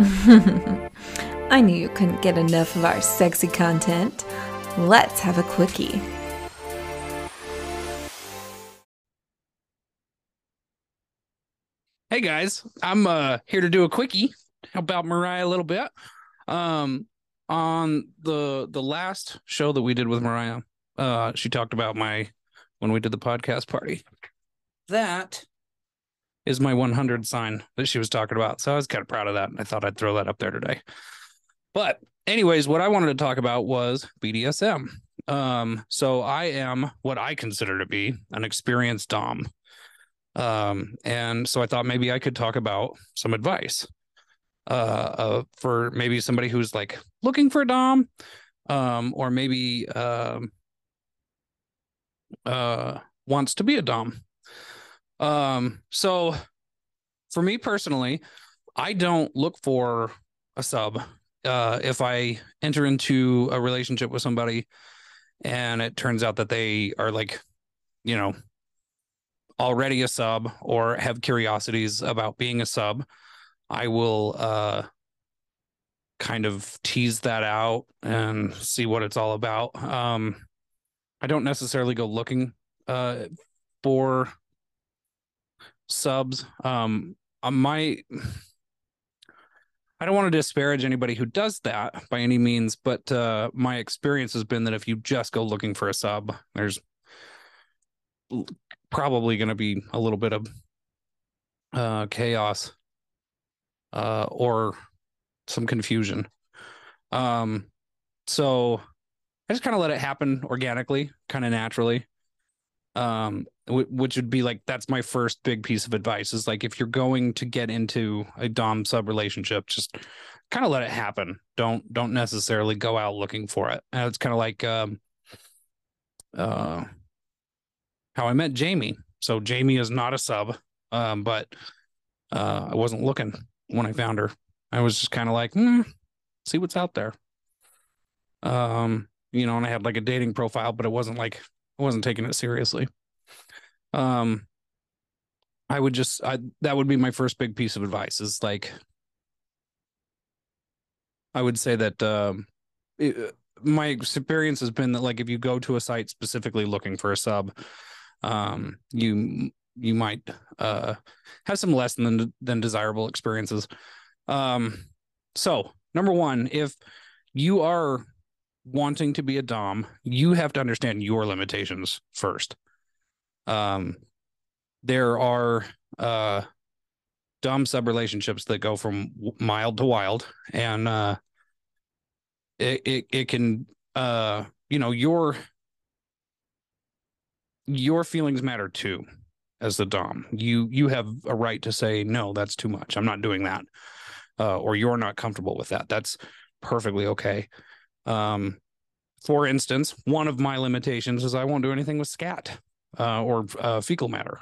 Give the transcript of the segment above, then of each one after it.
I knew you couldn't get enough of our sexy content. Let's have a quickie. Hey guys, I'm uh here to do a quickie about Mariah a little bit. Um on the the last show that we did with Mariah, uh she talked about my when we did the podcast party. That is my 100 sign that she was talking about. So I was kind of proud of that. I thought I'd throw that up there today. But anyways, what I wanted to talk about was BDSM. Um so I am what I consider to be an experienced dom um and so i thought maybe i could talk about some advice uh, uh for maybe somebody who's like looking for a dom um or maybe um uh wants to be a dom um so for me personally i don't look for a sub uh if i enter into a relationship with somebody and it turns out that they are like you know already a sub or have curiosities about being a sub, I will uh, kind of tease that out and see what it's all about. Um, I don't necessarily go looking uh, for subs. Um, uh, my I don't want to disparage anybody who does that by any means, but uh, my experience has been that if you just go looking for a sub, there's probably going to be a little bit of uh, chaos uh, or some confusion. Um, so I just kind of let it happen organically, kind of naturally. Um, which would be like that's my first big piece of advice is like if you're going to get into a dom sub relationship, just kind of let it happen. Don't don't necessarily go out looking for it. And it's kind of like um, uh, how I met Jamie. So Jamie is not a sub, um, but uh, I wasn't looking when I found her. I was just kind of like, hmm, see what's out there. Um, you know, and I had like a dating profile, but it wasn't like I wasn't taking it seriously. Um, I would just I that would be my first big piece of advice is like I would say that um it, my experience has been that like if you go to a site specifically looking for a sub, um, you you might uh, have some less than than desirable experiences. Um, so number one, if you are wanting to be a dom, you have to understand your limitations first. Um, there are uh, dom sub relationships that go from mild to wild, and uh, it, it it can uh, you know your your feelings matter too as the dom. You you have a right to say no that's too much. I'm not doing that uh, or you're not comfortable with that. That's perfectly okay. Um, for instance one of my limitations is i won't do anything with scat uh, or uh, fecal matter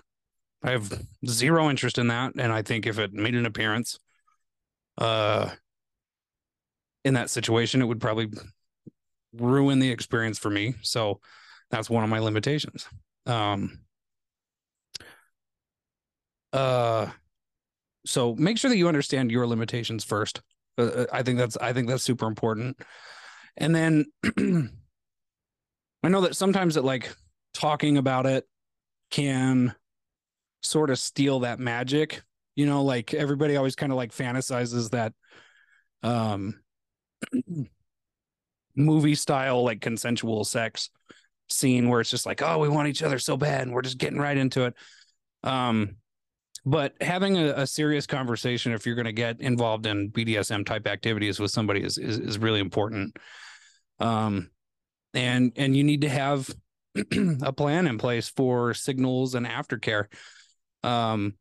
i have zero interest in that and i think if it made an appearance uh, in that situation it would probably ruin the experience for me so that's one of my limitations um, uh, so make sure that you understand your limitations first. Uh, uh I think that's I think that's super important. And then I know that sometimes that like talking about it can sort of steal that magic. You know, like everybody always kind of like fantasizes that um movie style like consensual sex scene where it's just like, oh, we want each other so bad, and we're just getting right into it. Um, but having a, a serious conversation, if you're going to get involved in BDSM type activities with somebody, is is, is really important. Um, and and you need to have a plan in place for signals and aftercare. Um,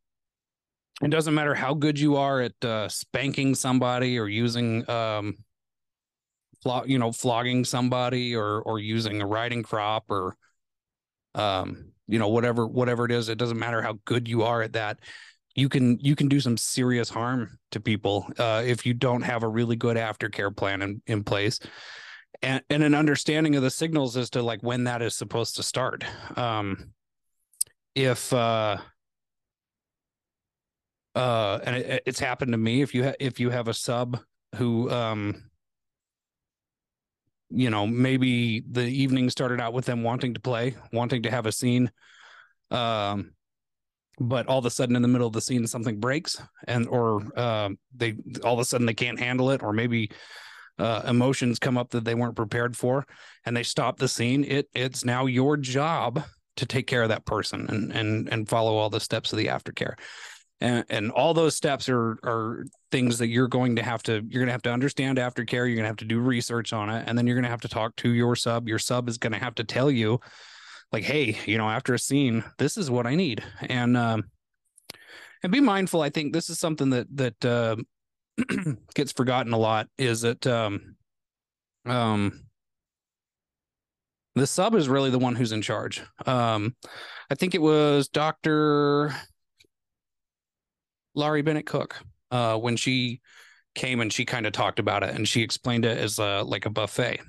it doesn't matter how good you are at uh, spanking somebody or using um, flog, you know, flogging somebody or or using a riding crop or um, you know, whatever whatever it is, it doesn't matter how good you are at that. You can you can do some serious harm to people uh, if you don't have a really good aftercare plan in, in place. And, and an understanding of the signals as to like when that is supposed to start. Um, if uh, uh and it, it's happened to me if you ha- if you have a sub who um you know maybe the evening started out with them wanting to play wanting to have a scene um but all of a sudden in the middle of the scene something breaks and or uh, they all of a sudden they can't handle it or maybe uh, emotions come up that they weren't prepared for and they stop the scene it it's now your job to take care of that person and and and follow all the steps of the aftercare. And and all those steps are are things that you're going to have to you're going to have to understand aftercare you're going to have to do research on it and then you're going to have to talk to your sub. Your sub is going to have to tell you like hey you know after a scene this is what i need. And um and be mindful i think this is something that that uh gets forgotten a lot is that um um the sub is really the one who's in charge. Um i think it was dr laurie bennett cook uh when she came and she kind of talked about it and she explained it as a like a buffet.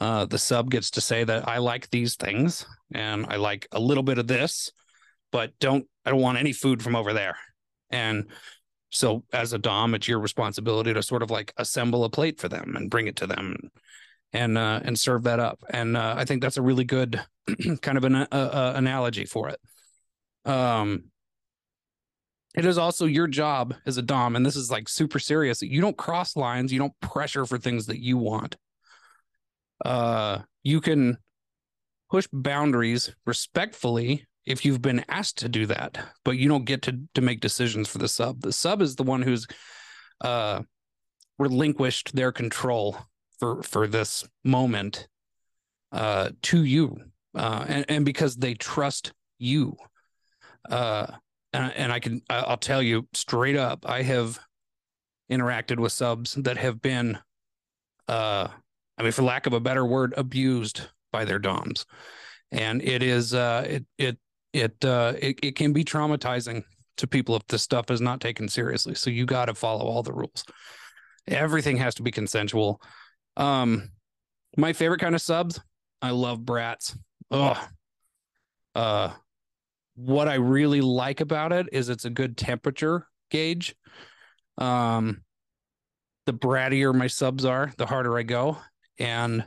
Uh the sub gets to say that i like these things and i like a little bit of this but don't i don't want any food from over there. And so as a dom it's your responsibility to sort of like assemble a plate for them and bring it to them and uh and serve that up. And uh, i think that's a really good kind of an uh, uh, analogy for it. Um it is also your job as a dom and this is like super serious. You don't cross lines. You don't pressure for things that you want. Uh you can push boundaries respectfully if you've been asked to do that but you don't get to to make decisions for the sub. The sub is the one who's uh relinquished their control for for this moment uh to you uh and, and because they trust you. Uh and, and i can i'll tell you straight up i have interacted with subs that have been uh i mean for lack of a better word abused by their doms. And it is uh it it it uh it, it can be traumatizing to people if this stuff is not taken seriously so you got to follow all the rules everything has to be consensual um, my favorite kind of subs, I love brats. Oh, uh, what I really like about it is it's a good temperature gauge. Um, the brattier my subs are, the harder I go, and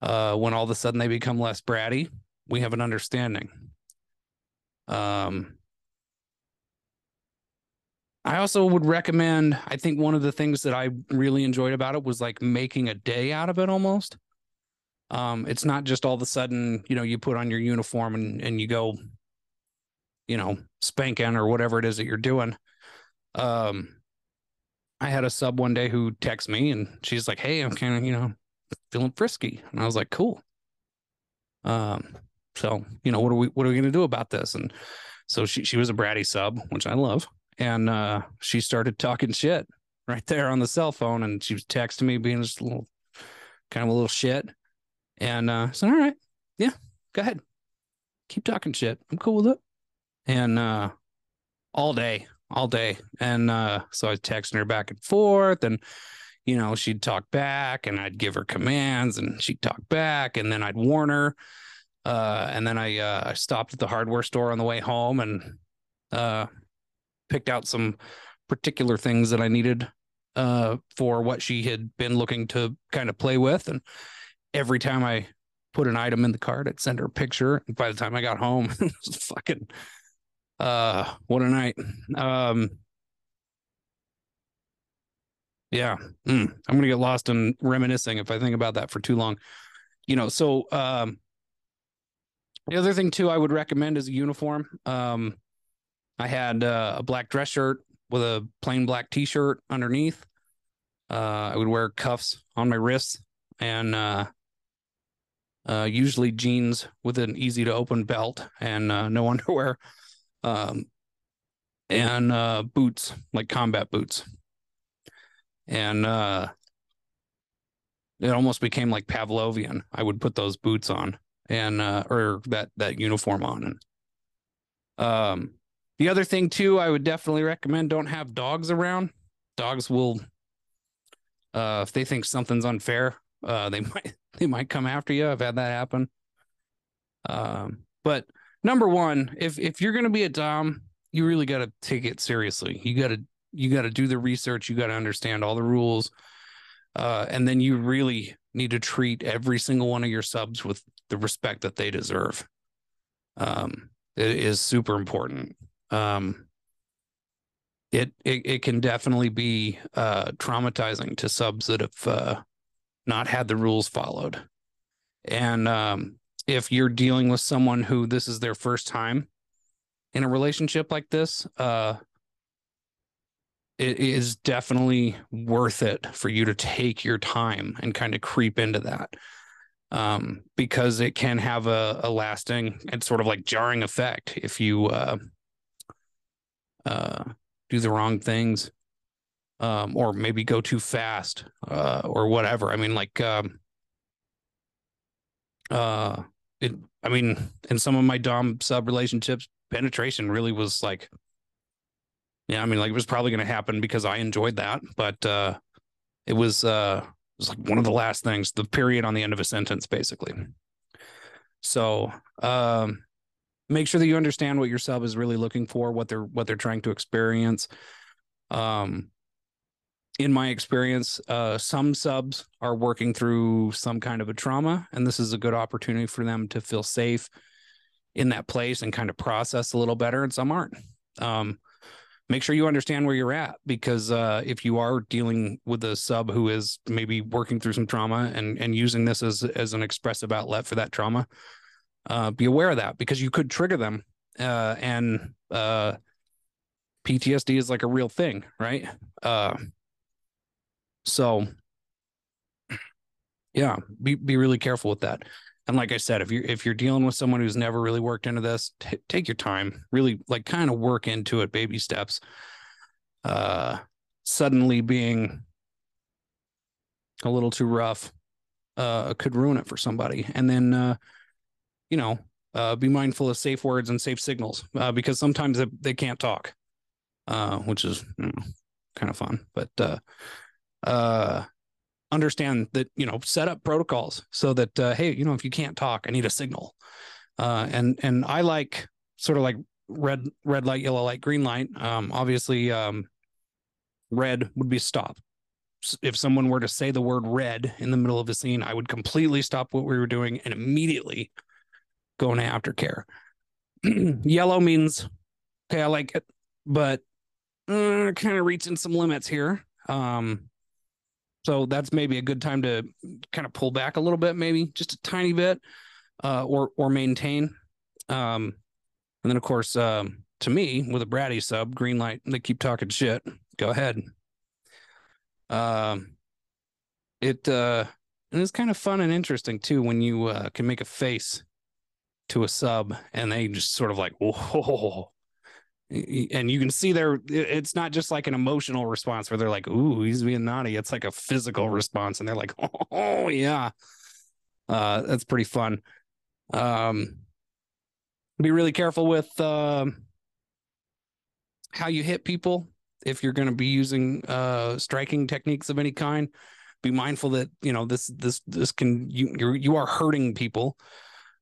uh, when all of a sudden they become less bratty, we have an understanding. Um, I also would recommend, I think one of the things that I really enjoyed about it was like making a day out of it almost. Um, it's not just all of a sudden, you know, you put on your uniform and, and you go, you know, spanking or whatever it is that you're doing. Um, I had a sub one day who texts me and she's like, Hey, I'm kind of, you know, feeling frisky. And I was like, cool. Um, so, you know, what are we, what are we going to do about this? And so she, she was a bratty sub, which I love and uh, she started talking shit right there on the cell phone, and she was texting me, being just a little, kind of a little shit. And uh, said, "All right, yeah, go ahead, keep talking shit. I'm cool with it." And uh, all day, all day, and uh, so I was texting her back and forth, and you know, she'd talk back, and I'd give her commands, and she'd talk back, and then I'd warn her. Uh, and then I uh, I stopped at the hardware store on the way home, and uh, picked out some particular things that I needed uh, for what she had been looking to kind of play with. And every time I put an item in the cart, I'd send her a picture. And by the time I got home, it was fucking uh what a night. Um yeah, mm, I'm gonna get lost in reminiscing if I think about that for too long. You know, so um the other thing too I would recommend is a uniform. Um I had uh, a black dress shirt with a plain black t-shirt underneath. Uh, I would wear cuffs on my wrists and uh, uh, usually jeans with an easy to open belt and uh, no underwear, um, and uh, boots like combat boots. And it almost became like Pavlovian. I would put those boots on and uh, or that that uniform on and um the other thing too, I would definitely recommend don't have dogs around. Dogs will uh if they think something's unfair, uh they might they might come after you. I've had that happen. Um but number one, if if you're gonna be a Dom, you really got to take it seriously. You got to you got to do the research. You got to understand all the rules, uh, and then you really need to treat every single one of your subs with the respect that they deserve. Um, it is super important. Um, it, it it can definitely be uh, traumatizing to subs that have uh, not had the rules followed, and um, if you're dealing with someone who this is their first time in a relationship like this, uh, it is definitely worth it for you to take your time and kind of creep into that um, because it can have a, a, lasting and sort of like jarring effect if you uh, uh, do the wrong things um, or maybe go too fast uh, or whatever. I mean, like, um, uh, it, I mean, in some of my Dom sub relationships, penetration really was like yeah, I mean, like it was probably going to happen because I enjoyed that, but uh, it was uh, was like one of the last things, the period on the end of a sentence, basically. So um, make sure that you understand what your sub is really looking for, what they're what they're trying to experience. Um, in my experience, uh, some subs are working through some kind of a trauma, and this is a good opportunity for them to feel safe in that place and kind of process a little better, and some aren't. Um, make sure you understand where you're at because uh, if you are dealing with a sub who is maybe working through some trauma and and using this as as an expressive outlet for that trauma, uh, be aware of that because you could trigger them uh, and uh, PTSD is like a real thing, right? Uh, so yeah, be be really careful with that. And like I said, if you're if you're dealing with someone who's never really worked into this, t- take your time, really like kind of work into it, baby steps. Uh, suddenly being a little too rough uh, could ruin it for somebody. And then, uh, you know, uh, be mindful of safe words and safe signals uh, because sometimes they, they can't talk, uh, which is you know, kind of fun. But uh, uh, understand that you know set up protocols so that uh, hey you know if you can't talk i need a signal. Uh, and and i like sort of like red red light yellow light green light. Um, obviously um, red would be stop. If someone were to say the word red in the middle of a scene i would completely stop what we were doing and immediately go into aftercare. Yellow means okay i like it but uh, kind of reaching some limits here. Um so that's maybe a good time to kind of pull back a little bit, maybe just a tiny bit, uh, or or maintain. Um, and then of course, um, to me, with a bratty sub, green light, they keep talking shit. Go ahead. Um, it uh, and it's kind of fun and interesting too when you uh, can make a face to a sub and they just sort of like whoa and you can see there it's not just like an emotional response where they're like ooh he's being naughty. It's like a physical response and they're like oh yeah. Uh that's pretty fun. Um be really careful with uh, how you hit people if you're going to be using uh striking techniques of any kind. Be mindful that you know this this this can you you're, you are hurting people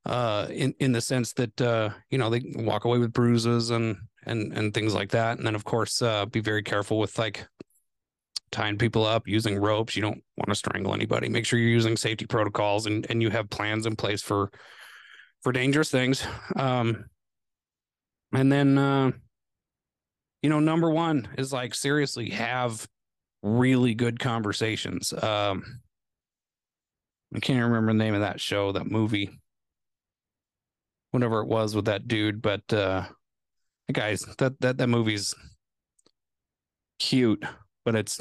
uh in in the sense that uh you know they walk away with bruises and and and things like that. And then of course, uh, be very careful with like tying people up, using ropes. You don't want to strangle anybody. Make sure you're using safety protocols and and you have plans in place for for dangerous things. Um, and then uh, you know, number one is like seriously have really good conversations. Um, I can't remember the name of that show, that movie, whatever it was with that dude, but uh guys, that that that movie's cute, but it's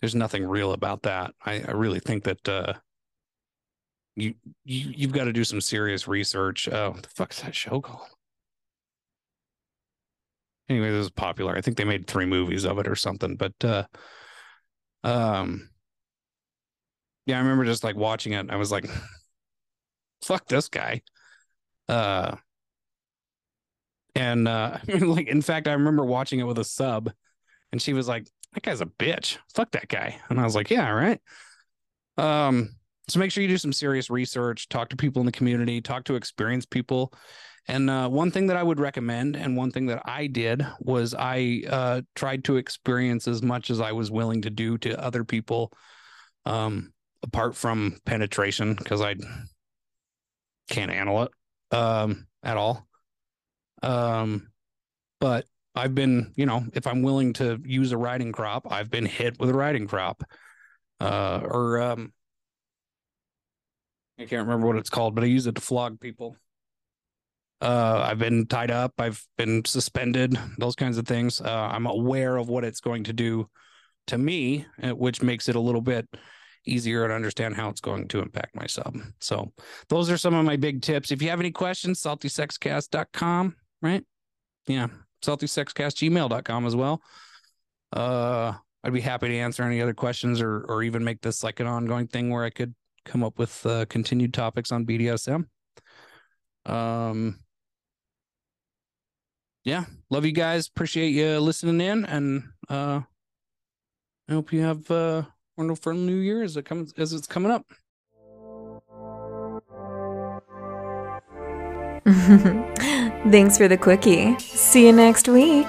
there's nothing real about that. I, I really think that uh, you you you've got to do some serious research. Oh, what the fuck's that show called? Anyway, this is popular. I think they made three movies of it or something. But uh, um, yeah, I remember just like watching it. I was like, "Fuck this guy." Uh, and uh, like, in fact, I remember watching it with a sub, and she was like, "That guy's a bitch. Fuck that guy." And I was like, "Yeah, right." Um, so make sure you do some serious research, talk to people in the community, talk to experienced people, And uh, one thing that I would recommend, and one thing that I did, was I uh, tried to experience as much as I was willing to do to other people, um, apart from penetration, because I can't handle it um, at all. Um, but I've been, you know, if I'm willing to use a riding crop, I've been hit with a riding crop, uh, or um, I can't remember what it's called, but I use it to flog people. Uh, I've been tied up. I've been suspended. Those kinds of things. Uh, I'm aware of what it's going to do to me, uh, which makes it a little bit easier to understand how it's going to impact my sub. So those are some of my big tips. If you have any questions, saltysexcast.com, right? Yeah, saltysexcast.gmail.com as well. Uh, I'd be happy to answer any other questions or or even make this like an ongoing thing where I could come up with uh, continued topics on BDSM. Um, yeah, love you guys. Appreciate you listening in, and uh, I hope you have uh, wonderful New Year as it comes as it's coming up. Thanks for the quickie. See you next week.